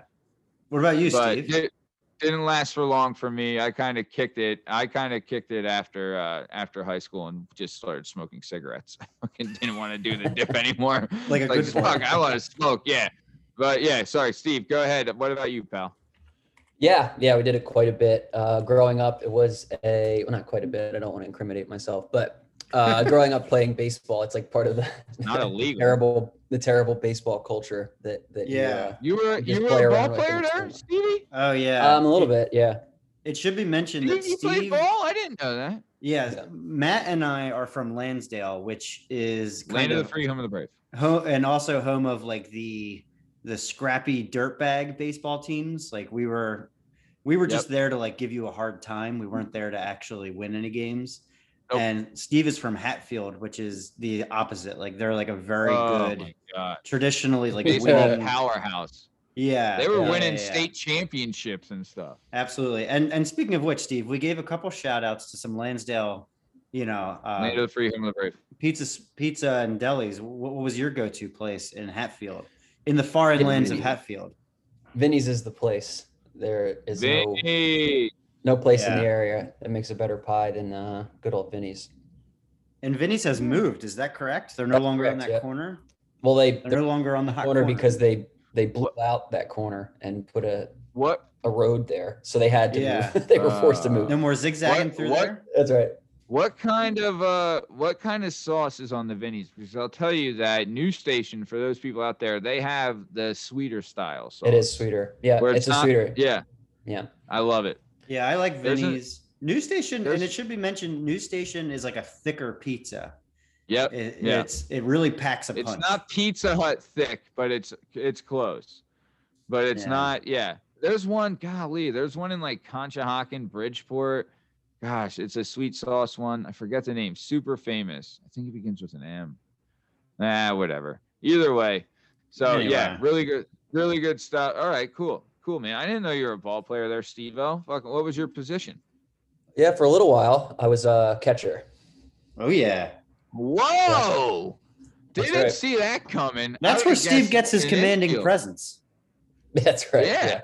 S2: What about you,
S1: but
S2: Steve?
S1: it didn't last for long for me. I kind of kicked it. I kind of kicked it after uh, after high school and just started smoking cigarettes. I didn't want to do the dip anymore.
S2: Like a good boy.
S1: fuck, I want to smoke. Yeah, but yeah. Sorry, Steve. Go ahead. What about you, pal?
S3: Yeah, yeah, we did it quite a bit. Uh, growing up, it was a well, not quite a bit. I don't want to incriminate myself, but uh, growing up playing baseball, it's like part of the
S1: Not
S3: the
S1: illegal.
S3: terrible, the terrible baseball culture that that you,
S2: Yeah.
S3: uh,
S1: You were you were a ball player there. Stevie?
S2: oh yeah.
S3: um, a little bit, yeah.
S2: It should be mentioned
S1: You,
S2: that
S1: you played
S2: Steve.
S1: ball? I didn't know that.
S2: Yeah,
S3: Yeah.
S2: Matt and I are from Lansdale, which is kind
S1: Land of
S2: of
S1: the free, home of the brave.
S2: ho- and also home of like the the scrappy dirtbag baseball teams. Like we were, we were just there to like give you a hard time. We weren't there to actually win any games.
S1: Nope.
S2: And Steve is from Hatfield, which is the opposite. Like they're like a very
S1: oh
S2: good, traditionally like
S1: Baseball
S2: winning.
S1: powerhouse.
S2: Yeah,
S1: They were
S2: yeah,
S1: winning
S2: yeah, yeah.
S1: state championships and stuff.
S2: Absolutely. And and speaking of which, Steve, we gave a couple shout outs to some Lansdale, you know, uh,
S1: Land of free, home of the brave.
S2: pizza pizza and delis. What, what was your go-to place in Hatfield? In the far lands of Hatfield.
S3: Vinny's is the place. There is
S1: Vinny.
S3: no place in the area that makes a better pie than uh, good old Vinny's.
S2: And Vinny's has moved. Is that correct? They're no
S3: That's
S2: longer on that
S3: yeah.
S2: corner.
S3: Well, they
S2: They're
S3: they're
S2: no longer on the hot
S3: corner
S2: corner
S3: because they they blew out that corner and put a
S1: What
S3: a road there, so they had to.
S2: Yeah.
S3: Move. they were forced to move.
S2: no more zigzagging
S1: What-
S2: through
S1: what-
S2: there.
S3: That's right.
S1: what kind of uh what kind of sauce is on the Vinny's? Because I'll tell you that New Station for those people out there, they have the sweeter style sauce.
S3: It is sweeter. Yeah,
S1: Where
S3: it's, a
S1: not-
S3: sweeter.
S1: Yeah,
S3: Yeah.
S1: I love it.
S2: Yeah, I like Vinny's. New Station, and it should be mentioned, New Station is like a thicker pizza.
S1: Yep.
S2: It,
S1: Yeah.
S2: It's it really packs a punch.
S1: It's not Pizza Hut thick, but it's it's close. But it's
S2: Yeah.
S1: not. Yeah. There's one. Golly, there's one in like Conshohocken, Bridgeport. Gosh, it's a sweet sauce one. I forget the name. Super famous. I think it begins with an M. Ah, whatever. Either way. So yeah, really good, really good stuff. All right, cool, cool, man. I didn't know you were a ball player there, Steve-O. Fuck, what was your position?
S3: Yeah, for a little while, I was a catcher.
S2: oh yeah.
S1: Whoa!
S3: That's
S1: Didn't
S3: right.
S1: see that coming.
S2: That's where Steve gets his commanding
S1: infield.
S2: presence.
S3: That's right.
S1: Yeah.
S3: Yeah.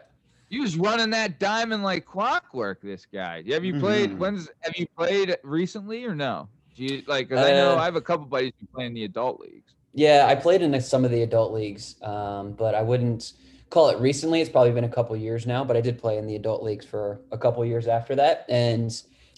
S1: He was running that diamond like clockwork. This guy. Have you played?
S2: Mhm.
S1: When's have you played recently or no? Do you like? Because I know
S3: Uh,
S1: I have a couple buddies who play in the adult leagues.
S3: Yeah, I played in some of the adult leagues, um, but I wouldn't call it recently. It's probably been a couple years now, but I did play in the adult leagues for a couple years after that. And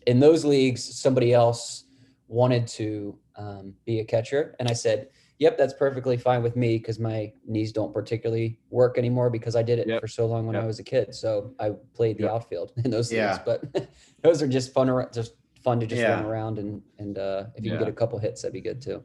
S3: in those leagues, somebody else wanted to um, be a catcher, and I said, "Yep, that's perfectly fine with me because my knees don't particularly work anymore because I did it
S1: Yep.
S3: for so long when I was a kid. So I played the
S1: Yep.
S3: outfield in those
S2: Yeah.
S3: leagues, but those are just fun, just fun to just run around and and uh, if you can get a couple hits, that'd be good too.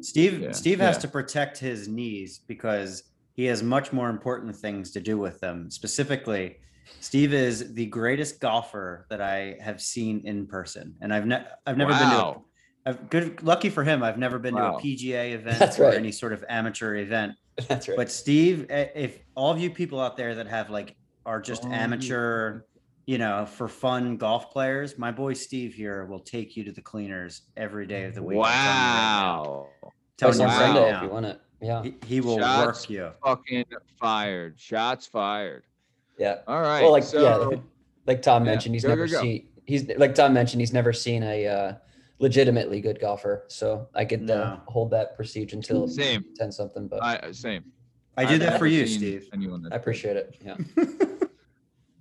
S2: Steve
S1: Yeah,
S2: Steve has to protect his knees because he has much more important things to do with them. Specifically, Steve is the greatest golfer that I have seen in person, and I've ne- I've never been to. A,
S1: Wow.
S2: I've good lucky for him. I've never been to a PGA event
S3: That's
S2: or
S3: right.
S2: any sort of amateur event.
S3: That's right.
S2: But Steve, eh, if all of you people out there that have like are just
S1: Oh, yeah.
S2: amateur, you know, for fun golf players, my boy Steve here will take you to the cleaners every day of the week.
S1: Wow.
S2: telling
S3: Play
S2: you right now.
S3: Sunday if
S2: you
S3: you want it. Yeah.
S2: He, he will
S1: Shots
S2: work you.
S1: Fucking fired. Shots fired.
S3: Yeah.
S1: All right.
S3: well, like
S1: so,
S3: yeah, like Tom
S1: Yeah,
S3: mentioned, he's
S1: go, go,
S3: never
S1: go.
S3: seen he's like Tom mentioned he's never seen a uh, legitimately good golfer. So I could uh, hold that prestige until
S1: Same.
S3: ten something. But
S1: I same.
S2: I do
S1: I've
S2: that for you, Steve.
S3: I appreciate it. Yeah.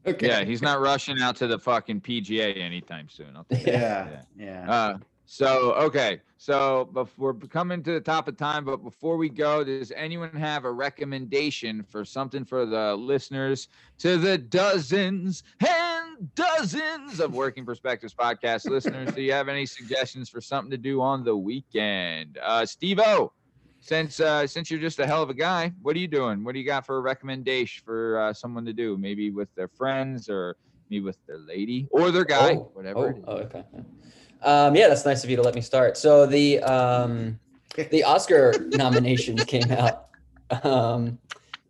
S2: okay.
S1: Yeah, he's not rushing out to the fucking PGA anytime soon. I'll tell you that.
S2: Yeah. Yeah.
S1: Uh, so okay, so before we're coming to the top of time, but before we go, does anyone have a recommendation for something for the listeners to the dozens and dozens of Working Perspectives podcast listeners. Do you have any suggestions for something to do on the weekend? Uh, Steve O, since uh, since you're just a hell of a guy, what are you doing? What do you got for a recommendation for uh, someone to do? Maybe with their friends or maybe with their lady or their guy,
S3: Oh,
S1: whatever. it
S3: Oh, oh, okay. Um, yeah, that's nice of you to let me start. So the um, the Oscar nominations came out um,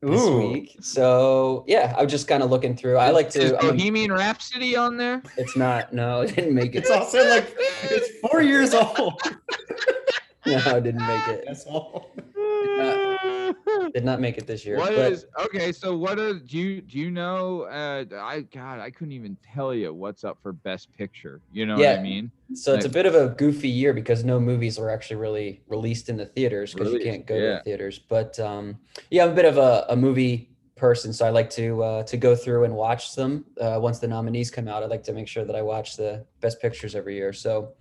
S3: this
S2: Ooh.
S3: week. So yeah, I was just kind of looking through. I like
S1: Is
S3: to. A-
S1: Bohemian Rhapsody on there?
S3: it's not. No, it didn't make it.
S2: It's also like it's four years old.
S3: No, it didn't make it.
S2: That's all.
S3: Did not make it this year.
S1: What
S3: but
S1: is okay? So what do you do you know? Uh, I God, I couldn't even tell you what's up for Best Picture. You know what I mean?
S3: so it's a bit of a goofy year because no movies were actually really released in the theaters because you can't go to the theaters. But um, yeah, I'm a bit of a, a movie person, so I like to uh, to go through and watch them uh, once the nominees come out. I like to make sure that I watch the best pictures every year. So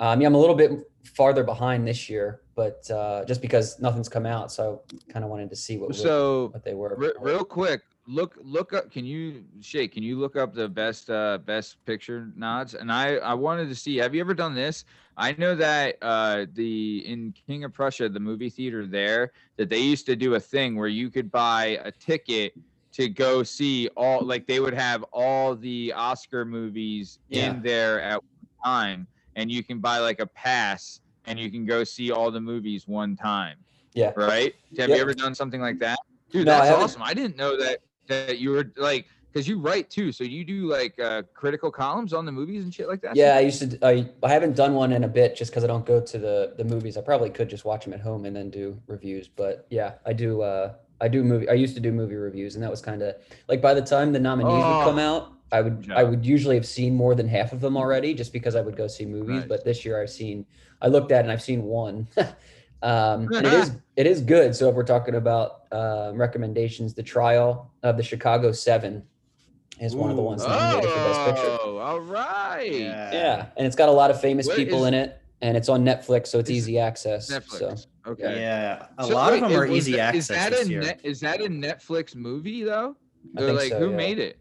S3: um, yeah, I'm a little bit farther behind this year, but uh, just because nothing's come out, so kind of wanted to see what
S1: So
S3: what they were.
S1: re- real quick, look look up. Can you Shay? Can you look up the best uh Best Picture nods? And I I wanted to see. Have you ever done this? I know that uh the in King of Prussia, the movie theater there, that they used to do a thing where you could buy a ticket to go see all like they would have all the Oscar movies
S3: Yeah.
S1: in there at one time and you can buy like a pass and you can go see all the movies one time.
S3: Yeah.
S1: Right? Have
S3: Yep.
S1: you ever done something like that? Dude,
S3: No,
S1: that's
S3: haven't.
S1: awesome. I didn't know that that you were like because you write too. So you do like uh critical columns on the movies and shit like that?
S3: Yeah, I used to. I, I haven't done one in a bit just because I don't go to the the movies. I probably could just watch them at home and then do reviews. But yeah, I do. Uh, I do movie. I used to do movie reviews, and that was kind of like by the time the nominees would come
S1: Oh,
S3: out, I would
S1: good
S3: I would usually have seen more than half of them already, just because I would go see movies.
S1: Nice.
S3: But this year I've seen. I looked at and I've seen one. um, and it is it is good. So if we're talking about uh, recommendations, the trial of the Chicago Seven is one of the ones nominated for Best Picture.
S1: Oh, all right.
S3: Yeah, and it's got a lot of famous
S1: What
S3: people
S1: is-
S3: in it, and it's on Netflix, so it's
S1: Is-
S3: easy access. So
S1: Netflix. Okay.
S2: Yeah, a
S1: So
S2: lot
S1: wait,
S2: of them are easy
S1: that-
S2: access
S1: Is that
S2: this
S1: a
S2: year.
S1: net, is that a Netflix movie though?
S3: Think
S1: like
S3: so,
S1: who
S3: yeah.
S1: made it?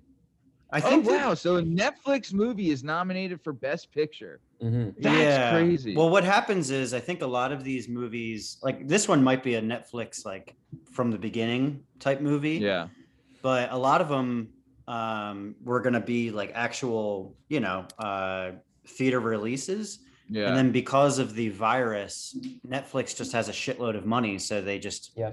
S2: I
S1: Oh
S2: think that-
S1: wow! So a Netflix movie is nominated for Best Picture.
S3: mhm.
S1: That's crazy.
S2: Well, what happens is I think a lot of these movies, like this one, might be a Netflix like from the beginning type movie.
S1: Yeah.
S2: But a lot of them um, were going to be like actual, you know, uh, theater releases.
S1: Yeah.
S2: And then because of the virus, Netflix just has a shitload of money, so they just
S3: Yeah.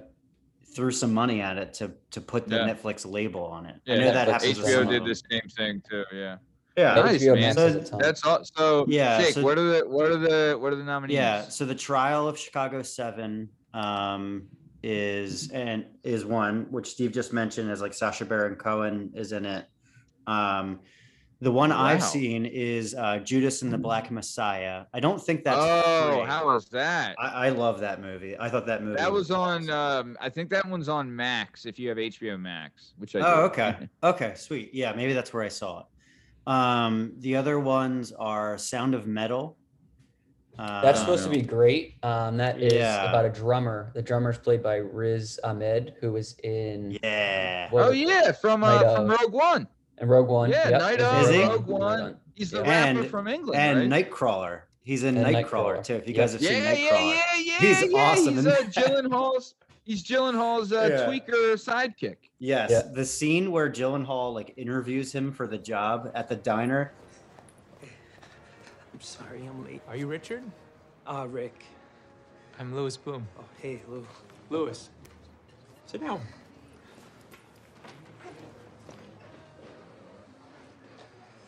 S2: threw some money at it to to put the
S1: Yeah.
S2: Netflix label on it.
S1: yeah.
S2: I know that
S3: Netflix
S2: happens with
S1: HBO did the same thing too. Yeah.
S2: Yeah.
S1: Nice, man.
S2: So
S3: has a ton.
S1: That's all. So
S2: Yeah,
S1: Jake,
S2: so-
S1: what are the what are the what are the nominees?
S2: Yeah. So the trial of Chicago Seven um, is and is one which Steve just mentioned is like Sacha Baron Cohen is in it. Um, the one I've seen is uh, Judas and the Black Messiah. I don't think that's.
S1: oh,
S2: free.
S1: how was that?
S2: I, I love that movie. I thought that movie.
S1: that was on. Um, I think that one's on Max. If you have HBO Max, which I
S2: Oh,
S1: do.
S2: okay. Okay, sweet. Yeah, maybe that's where I saw it. Um, the other ones are Sound of Metal.
S3: That's
S2: Uh,
S3: supposed to be great. Um, that is
S2: Yeah.
S3: about a drummer. The drummer is played by Riz Ahmed, who was in
S2: yeah.
S3: what
S1: Oh yeah, from uh, from Rogue One.
S3: And Rogue One.
S1: Yeah,
S3: Yep,
S1: Night
S3: is
S1: of Rogue One. He's the
S3: Yeah.
S1: rapper
S2: And-
S1: from England,
S2: and
S1: right?
S2: Nightcrawler. He's in Nightcrawler,
S3: Nightcrawler.
S2: too. If you
S3: Yep.
S2: guys have
S1: yeah,
S2: seen
S1: yeah,
S2: Nightcrawler,
S1: yeah, yeah,
S2: He's
S1: yeah.
S2: awesome
S1: He's
S2: in
S1: uh,
S2: that.
S1: Gyllenhaal's. He's Gyllenhaal's uh,
S2: Yeah.
S1: tweaker sidekick.
S2: yes,
S3: Yeah.
S2: the scene where Gyllenhaal like interviews him for the job at the diner.
S7: I'm sorry, I'm late.
S8: Are you Richard?
S7: Ah, Rick.
S8: I'm Louis Bloom.
S7: Oh, hey, Lou.
S8: Louis. Sit down.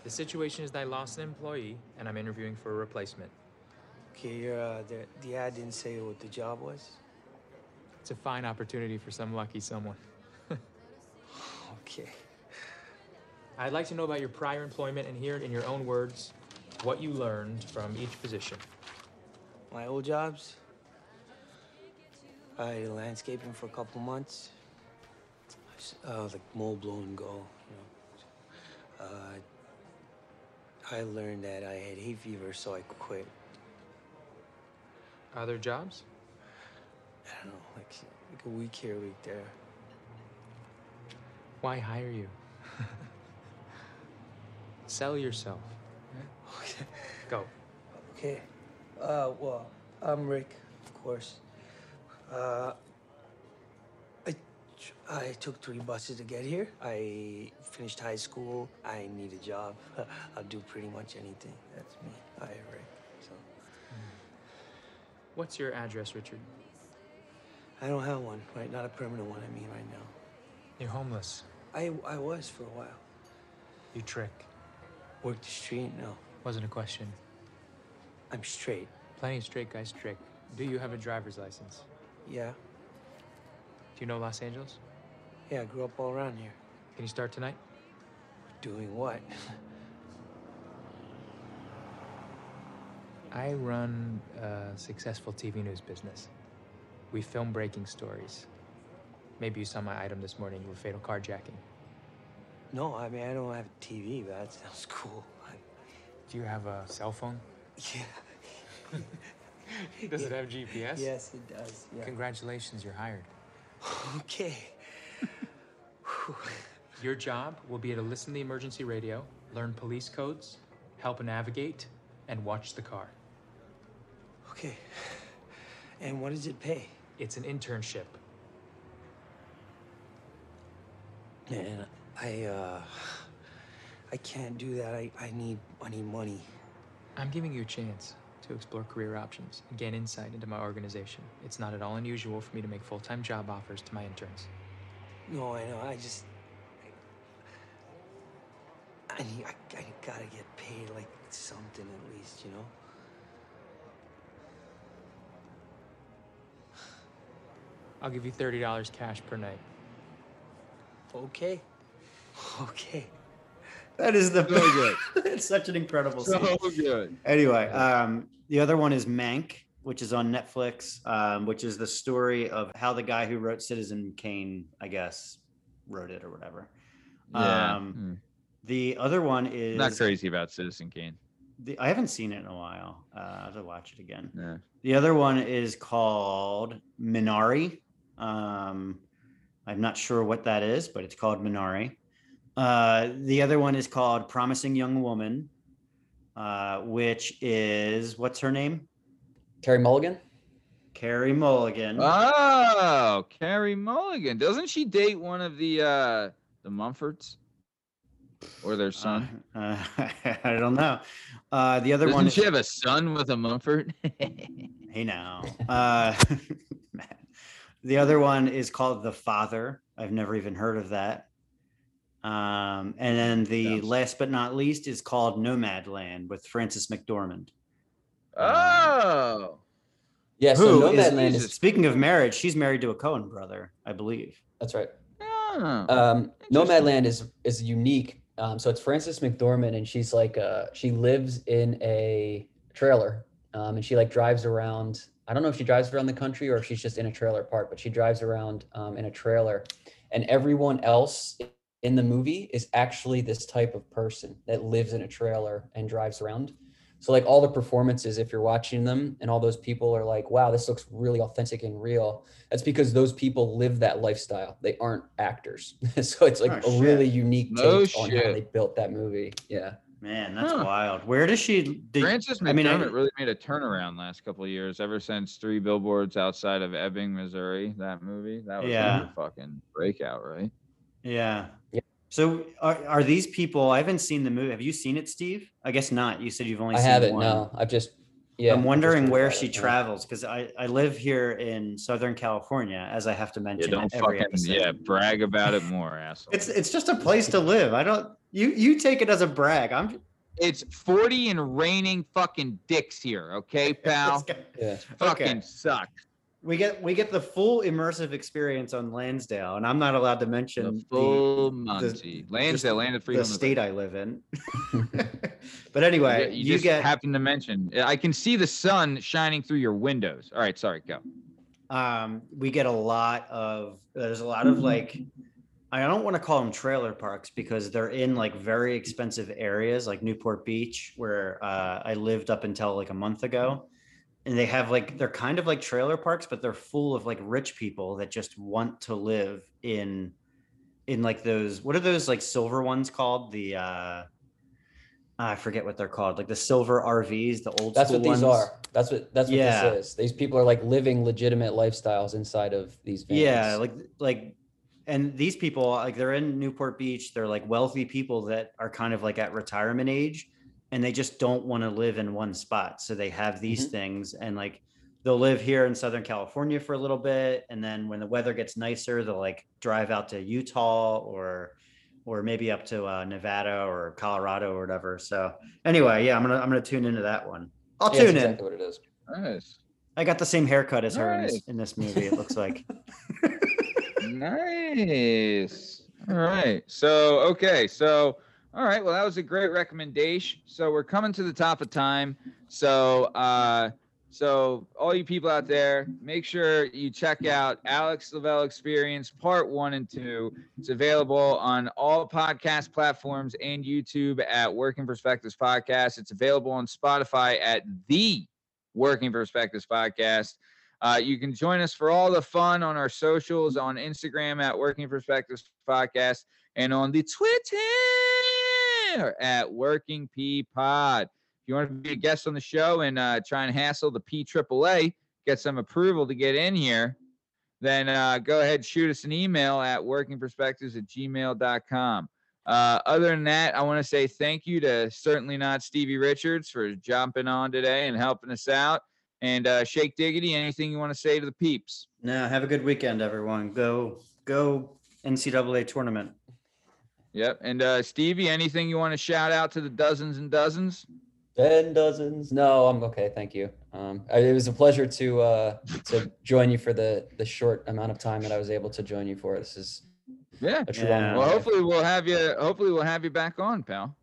S8: The situation is that I lost an employee and I'm interviewing for a replacement.
S7: Okay, uh, the, the ad didn't say what the job was.
S8: It's a fine opportunity for some lucky someone.
S7: Okay.
S8: I'd like to know about your prior employment and hear it in your own words what you learned from each position.
S7: My old jobs. I did landscaping for a couple months. Uh, like mow, blow, and go. You know. Uh, I learned that I had hay fever, so I quit.
S8: Other jobs?
S7: I don't know, like like a week here, a week there.
S8: Why hire you? Sell yourself.
S7: Okay.
S8: Go.
S7: Okay. Uh, well, I'm Rick, of course. Uh, I, I took three buses to get here. I finished high school. I need a job. I'll do pretty much anything. That's me. Hi, Rick. So
S8: What's your address, Richard?
S7: I don't have one, right? Not a permanent one. I mean, right now.
S8: You're homeless.
S7: I I was for a while.
S8: You trick.
S7: Worked the street. No,
S8: Wasn't a question.
S7: I'm straight.
S8: Plenty of straight guys trick. Do you have a driver's license?
S7: Yeah.
S8: Do you know Los Angeles?
S7: Yeah. I grew up all around here.
S8: Can you start tonight?
S7: Doing what?
S8: I run a successful TV news business. We film breaking stories. Maybe you saw my item this morning with fatal carjacking.
S7: No, I mean I don't have a TV, but that sounds cool. I,
S8: Do you have a cell phone?
S7: yeah.
S8: Does it have GPS?
S7: Yes, it does. Yeah.
S8: Congratulations, you're hired.
S7: Okay.
S8: Your job will be to listen to the emergency radio, learn police codes, help navigate, and watch the car.
S7: Okay. And what does it pay?
S8: It's an internship.
S7: Man, I uh I can't do that. I, I need I need money.
S8: I'm giving you a chance to explore career options and gain insight into my organization. It's not at all unusual for me to make full time job offers to my interns.
S7: No, I know. I just I need I, I gotta get paid like something at least, you know?
S8: I'll give you $30 cash per night.
S7: Okay. Okay.
S2: That is the
S1: So good.
S2: it's such an incredible scene.
S1: So good.
S2: Anyway, um, the other one is Mank, which is on Netflix, um, which is the story of how the guy who wrote Citizen Kane, I guess, wrote it or whatever.
S1: Yeah.
S2: Um,
S1: Hmm.
S2: The other one is
S1: Not crazy about Citizen Kane.
S2: The, I haven't seen it in a while. Uh, I have to watch it again.
S1: Yeah.
S2: The other one is called Minari. Um, I'm not sure what that is, but it's called Minari. Uh, the other one is called Promising Young Woman, uh, which is what's her name?
S3: Carey Mulligan.
S2: Carey Mulligan.
S1: Oh, Carey Mulligan. Doesn't she date one of the uh the Mumfords? Or their son?
S2: Uh, I don't know. Uh, the other one
S1: Doesn't
S2: one is
S1: she have a son with a Mumford?
S2: Hey now. Uh, the other one is called The Father. I've never even heard of that. Um, and then the
S1: Sounds-
S2: last but not least is called Nomadland with Frances McDormand.
S1: oh.
S3: Yeah, so
S2: Who is-
S3: Nomadland is,
S2: Speaking of marriage, she's married to a Coen brother, I believe.
S3: that's right.
S1: Oh.
S3: Um,
S1: Interesting.
S3: Nomadland is is unique. Um, so it's Frances McDormand, and she's like uh, she lives in a trailer, um, and she like drives around. I don't know if she drives around the country or if she's just in a trailer park, but she drives around um, in a trailer, and everyone else in the movie is actually this type of person that lives in a trailer and drives around. So like all the performances, if you're watching them, and all those people are like, "Wow, this looks really authentic and real." That's because those people live that lifestyle. They aren't actors. so it's like
S2: Oh,
S3: a
S2: shit.
S3: really unique take
S1: No
S3: on
S1: shit.
S3: how they built that movie. Yeah.
S2: Man, that's
S1: Huh.
S2: wild. Where does she? Did,
S1: Frances McDermott
S2: I mean, I-
S1: really made a turnaround last couple of years. Ever since Three Billboards Outside of Ebbing, Missouri, that movie that was
S2: Yeah.
S1: a fucking breakout, right?
S2: Yeah.
S3: Yeah.
S2: So are, are these people? I haven't seen the movie. Have you seen it, Steve? I guess not. You said you've only
S3: I
S2: seen
S3: haven't.
S2: one.
S3: No, I've just yeah.
S2: I'm wondering where she
S3: it,
S2: travels because I, I live here in Southern California, as I have to mention.
S1: Yeah,
S2: mention
S1: don't
S2: every
S1: fucking
S2: episode.
S1: yeah, brag about it more, asshole.
S2: It's it's just a place to live. I don't you you take it as a brag. I'm
S1: It's 40 and raining fucking dicks here, okay, pal?
S3: Yeah.
S1: fucking
S2: Okay.
S1: sucks.
S2: We get we get the full immersive experience on Lansdale, and I'm not allowed to mention
S1: The
S2: the,
S1: full Monty. Lansdale, land of
S2: the state I live in. but anyway,
S1: you,
S2: you,
S1: just
S2: get
S1: happen to mention. I can see the sun shining through your windows. All right, sorry, go.
S2: um we get a lot of there's a lot of like I don't want to call them trailer parks because they're in like very expensive areas like Newport Beach where uh, I lived up until like a month ago and they have like they're kind of like trailer parks but they're full of like rich people that just want to live in in like those what are those like silver ones called the uh I forget what they're called, like the silver RVs, the old.
S3: That's what these
S2: ones.
S3: are. That's what that's what
S2: Yeah.
S3: this is. These people are like living legitimate lifestyles inside of these vans.
S2: Yeah, like like, and these people like they're in Newport Beach. They're like wealthy people that are kind of like at retirement age, and they just don't want to live in one spot. So they have these
S3: Mhm.
S2: things, and like they'll live here in Southern California for a little bit, and then when the weather gets nicer, they'll like drive out to Utah or or maybe up to uh, Nevada or Colorado or whatever. So anyway, yeah, I'm gonna I'm gonna tune into that one. I'll
S3: Yeah, that's
S2: tune in.
S3: exactly what it is.
S1: Nice.
S2: I got the same haircut as her in this, in this movie. It looks like.
S1: Nice. All right. So, okay. So, all right. Well, that was a great recommendation. So, we're coming to the top of time. So, uh, so all you people out there, make sure you check out Alex Lavelle Experience Part One and Two. It's available on all podcast platforms and YouTube at Working Perspectives Podcast. It's available on Spotify at the Working Perspectives Podcast. Uh, you can join us for all the fun on our socials on Instagram at Working Perspectives Podcast and on the Twitter at Working P Pod. If you want to be a guest on the show and uh, try and hassle the P AAA, get some approval to get in here, then uh, go ahead shoot us an email at workingperspectives at gmail.com. Uh, other than that, I want to say thank you to certainly not Stevie Richards for jumping on today and helping us out. And uh, Shake Diggity, anything you want to say to the peeps?
S2: No, have a good weekend, everyone. Go, go NCAA tournament.
S1: Yep. And uh, Stevie, anything you want to shout out to the dozens and dozens?
S3: Ten dozens. No, I'm okay. Thank you. Um, it was a pleasure to uh, to join you for the the short amount of time that I was able to join you for. This is
S1: Yeah.
S3: a true
S2: Yeah.
S1: Well, hopefully we'll have you. Hopefully we'll have you back on, pal.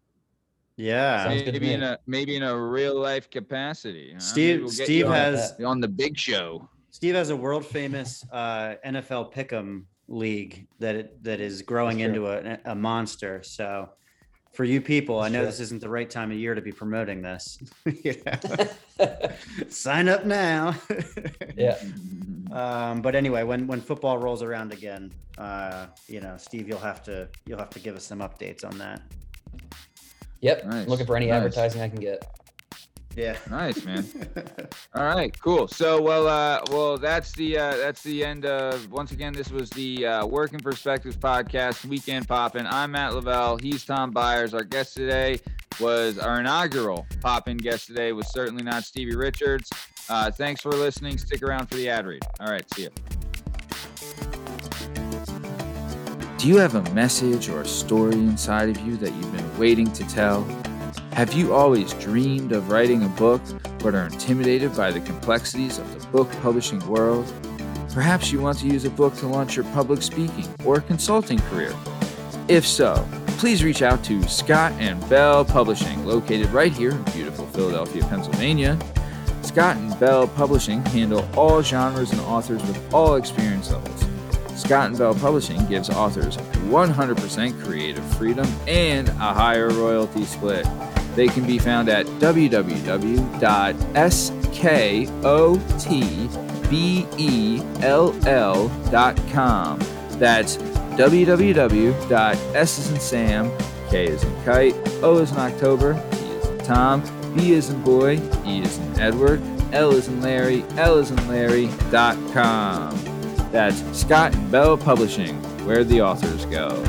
S2: Yeah.
S3: Sounds good
S1: Maybe in a maybe in a real life capacity. huh?
S2: Steve,
S1: we'll
S2: Steve
S1: on-
S2: has
S1: on the big show.
S2: Steve has a world famous uh, NFL Pick'em league that it, that is growing into a, a monster. So, for you people, I know
S3: true.
S2: this isn't the right time of year to be promoting this. Sign up now.
S3: yeah.
S2: Um, but anyway, when when football rolls around again, uh, you know, Steve, you'll have to you'll have to give us some updates on that.
S3: Yep.
S1: Nice,
S3: Looking for any
S1: nice.
S3: advertising I can get.
S2: Yeah.
S1: Nice, man. All right, cool. So, well, uh, well, that's the uh, that's the end of. Once again, this was the uh, Working Perspectives podcast, Weekend Poppin'. I'm Matt Lavelle. He's Tom Byers. Our guest today was our inaugural pop-in guest today was certainly not Stevie Richards. Uh, thanks for listening. Stick around for the ad read. All right, see you. Do you have a message or a story inside of you that you've been waiting to tell? Have you always dreamed of writing a book but are intimidated by the complexities of the book publishing world? Perhaps you want to use a book to launch your public speaking or consulting career. If so, please reach out to Scott and Bell Publishing, located right here in beautiful Philadelphia, Pennsylvania. Scott and Bell Publishing handle all genres and authors with all experience levels. Scott and Bell Publishing gives authors 100% creative freedom and a higher royalty split. They can be found at www.skotbell.com. That's www.s is in Sam, K is in kite, O is in October, T is in Tom, B is in boy, E is in Edward, L is in Larry, L is in Larry.com. That's Scott Bell Publishing, where the authors go.